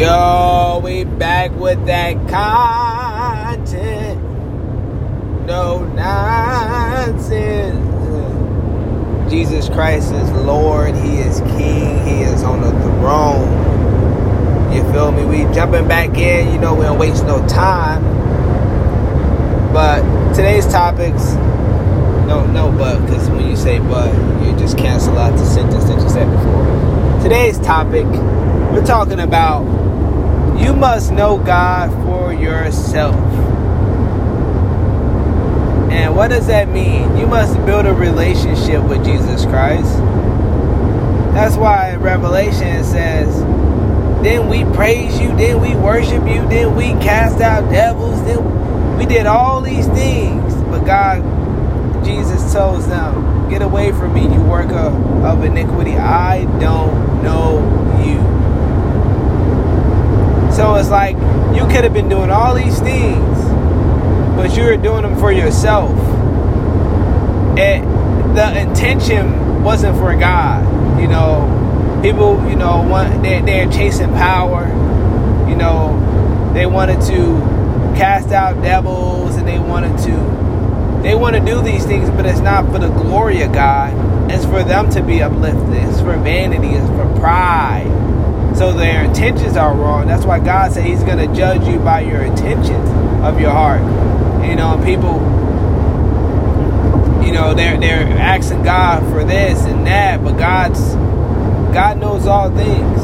Yo, we back with that content. No nonsense. Jesus Christ is Lord. He is King. He is on the throne. You feel me? We jumping back in. You know, we don't waste no time. But today's topics, no, no, but, because when you say but, you just cancel out the sentence that you said before. Today's topic, we're talking about you must know God for yourself. And what does that mean? You must build a relationship with Jesus Christ. That's why Revelation says, Then we praise you, then we worship you, then we cast out devils, then we did all these things. But God, Jesus tells them, Get away from me, you worker of iniquity. I don't know you. It's like you could have been doing all these things, but you were doing them for yourself. And the intention wasn't for God. You know, people, you know, want they're, they're chasing power. You know, they wanted to cast out devils and they wanted to they want to do these things, but it's not for the glory of God. It's for them to be uplifted. It's for vanity. It's for pride. Intentions are wrong. That's why God said He's going to judge you by your intentions of your heart. You know, people, you know, they're they're asking God for this and that, but God's God knows all things.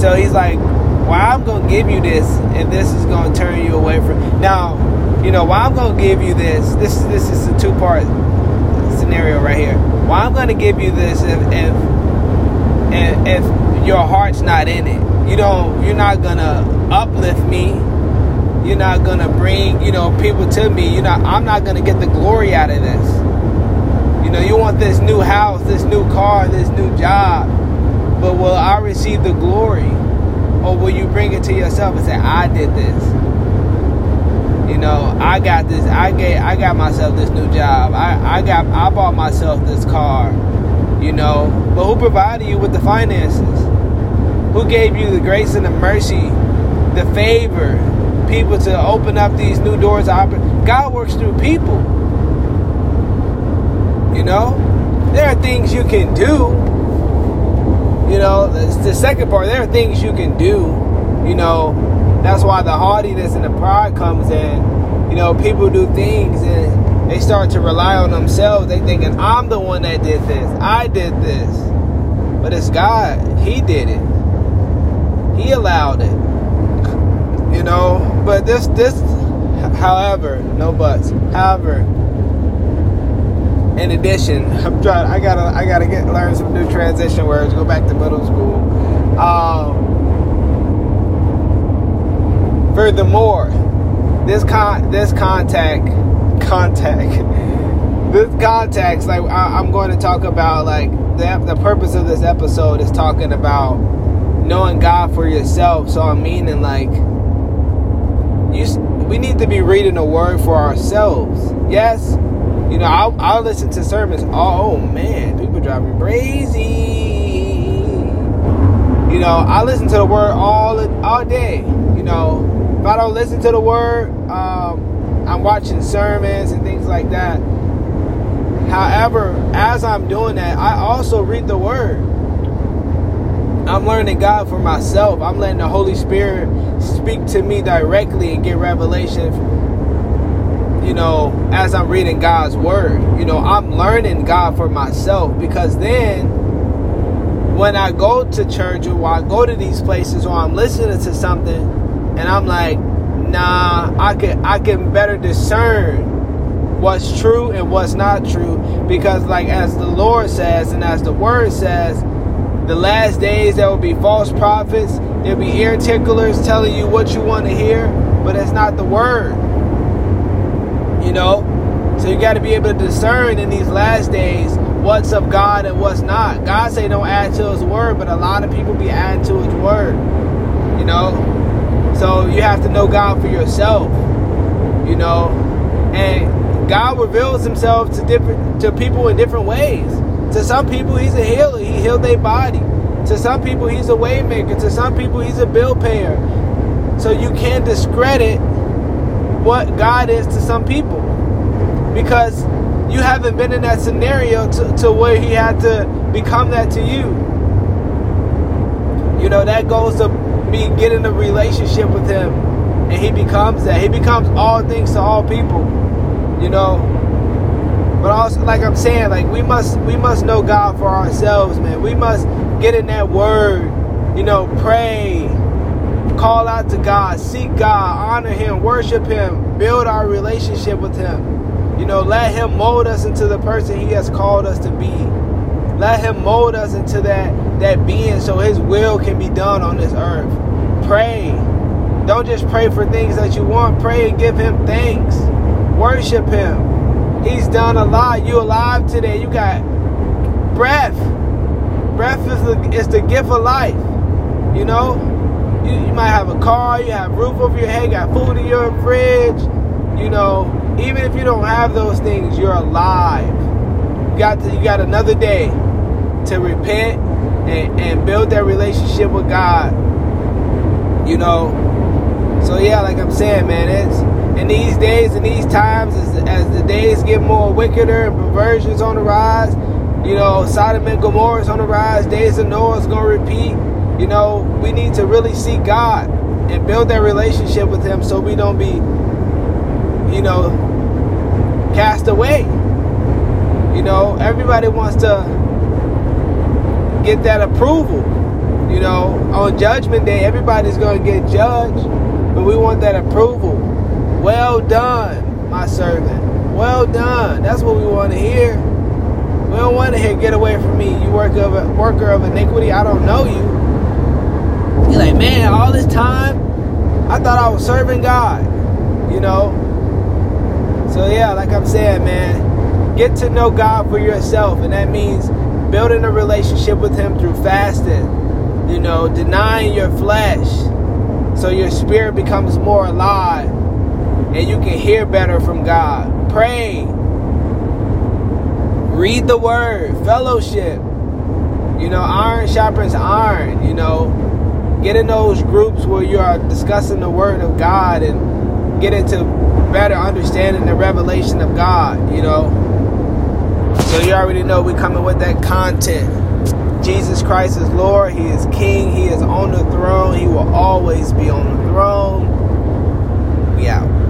So He's like, "Well, I'm going to give you this, and this is going to turn you away from." Now, you know, why I'm going to give you this. This this is a two part scenario right here. Why I'm going to give you this if, if if your heart's not in it. You don't you're not gonna uplift me. You're not gonna bring you know people to me. You know i'm not gonna get the glory out of this. You know you want this new house this new car this new job. But will i receive the glory? Or will you bring it to yourself and say i did this. You know i got this i get i got myself this new job. I i got i bought myself this car. You know. But who provided you with the finances? Who gave you the grace and the mercy, the favor, people to open up these new doors? God works through people. You know, there are things you can do. You know, the second part, there are things you can do. You know, that's why the haughtiness and the pride comes in. You know, people do things and they start to rely on themselves. They thinking, I'm the one that did this. I did this. But it's God. He did it. He allowed it. You know, but this this however, no buts. However, in addition, I'm trying I gotta I gotta get learn some new transition words, go back to middle school. Um, furthermore, this con this contact contact. this context, like I, am going to talk about, like the the purpose of this episode is talking about knowing God for yourself. So I'm meaning like you, we need to be reading the Word for ourselves. Yes, you know I'll, I'll listen to sermons. Oh, oh man, people drive me crazy. You know I listen to the Word all all day. You know if I don't listen to the Word. Um, I'm watching sermons and things like that. However, as I'm doing that, I also read the Word. I'm learning God for myself. I'm letting the Holy Spirit speak to me directly and get revelation, you know, as I'm reading God's Word. You know, I'm learning God for myself because then when I go to church or I go to these places or I'm listening to something and I'm like, nah, I can I can better discern what's true and what's not true because like as the Lord says and as the word says, the last days there will be false prophets, there'll be ear ticklers telling you what you want to hear, but it's not the word. You know? So you got to be able to discern in these last days what's of God and what's not. God say don't add to his word, but a lot of people be adding to his word. You know? So you have to know God for yourself, you know, and God reveals Himself to different to people in different ways. To some people, He's a healer; He healed their body. To some people, he's a waymaker. To some people, he's a bill payer. So you can't discredit what God is to some people because you haven't been in that scenario to, to where he had to become that to you. You know, that goes to me getting a relationship with him and he becomes that. He becomes all things to all people. You know. Also like I'm saying, like we must we must know God for ourselves, man. We must get in that word, you know, pray, call out to God, seek God, honor Him, worship Him, build our relationship with Him. You know, let Him mold us into the person He has called us to be. Let Him mold us into that that being, so His will can be done on this earth. Pray. Don't just pray for things that you want. Pray and give Him thanks. Worship Him. He's done a lot. You alive today. You got breath. Breath is the, is the gift of life. You know, you, you might have a car, you have roof over your head, you got food in your fridge. You know, even if you don't have those things, you're alive. You got to, you got another day to repent and, and build that relationship with God. You know, so yeah, like I'm saying, man, it's in these days and these times as, as the days get more wickeder and perversions on the rise. You know, Sodom and Gomorrah is on the rise. Days of Noah is going to repeat you know, we need to really seek God and build that relationship with Him so we don't be, you know, cast away. You know, everybody wants to get that approval. You know, on Judgment Day, everybody's going to get judged, but we want that approval. Well done, my servant. Well done. That's what we want to hear. We don't want to hear, get away from me, you worker of, worker of iniquity. I don't know you. You're like, man, all this time, I thought I was serving God, you know? So, yeah, like I'm saying, man, get to know God for yourself. And that means building a relationship with Him through fasting, you know, denying your flesh so your spirit becomes more alive and you can hear better from God. Pray, read the word, fellowship. You know, iron sharpens iron, you know get in those groups where you are discussing the word of God and get into better understanding the revelation of God, you know. So you already know we coming with that content. Jesus Christ is Lord, He is King, He is on the throne, He will always be on the throne. We out.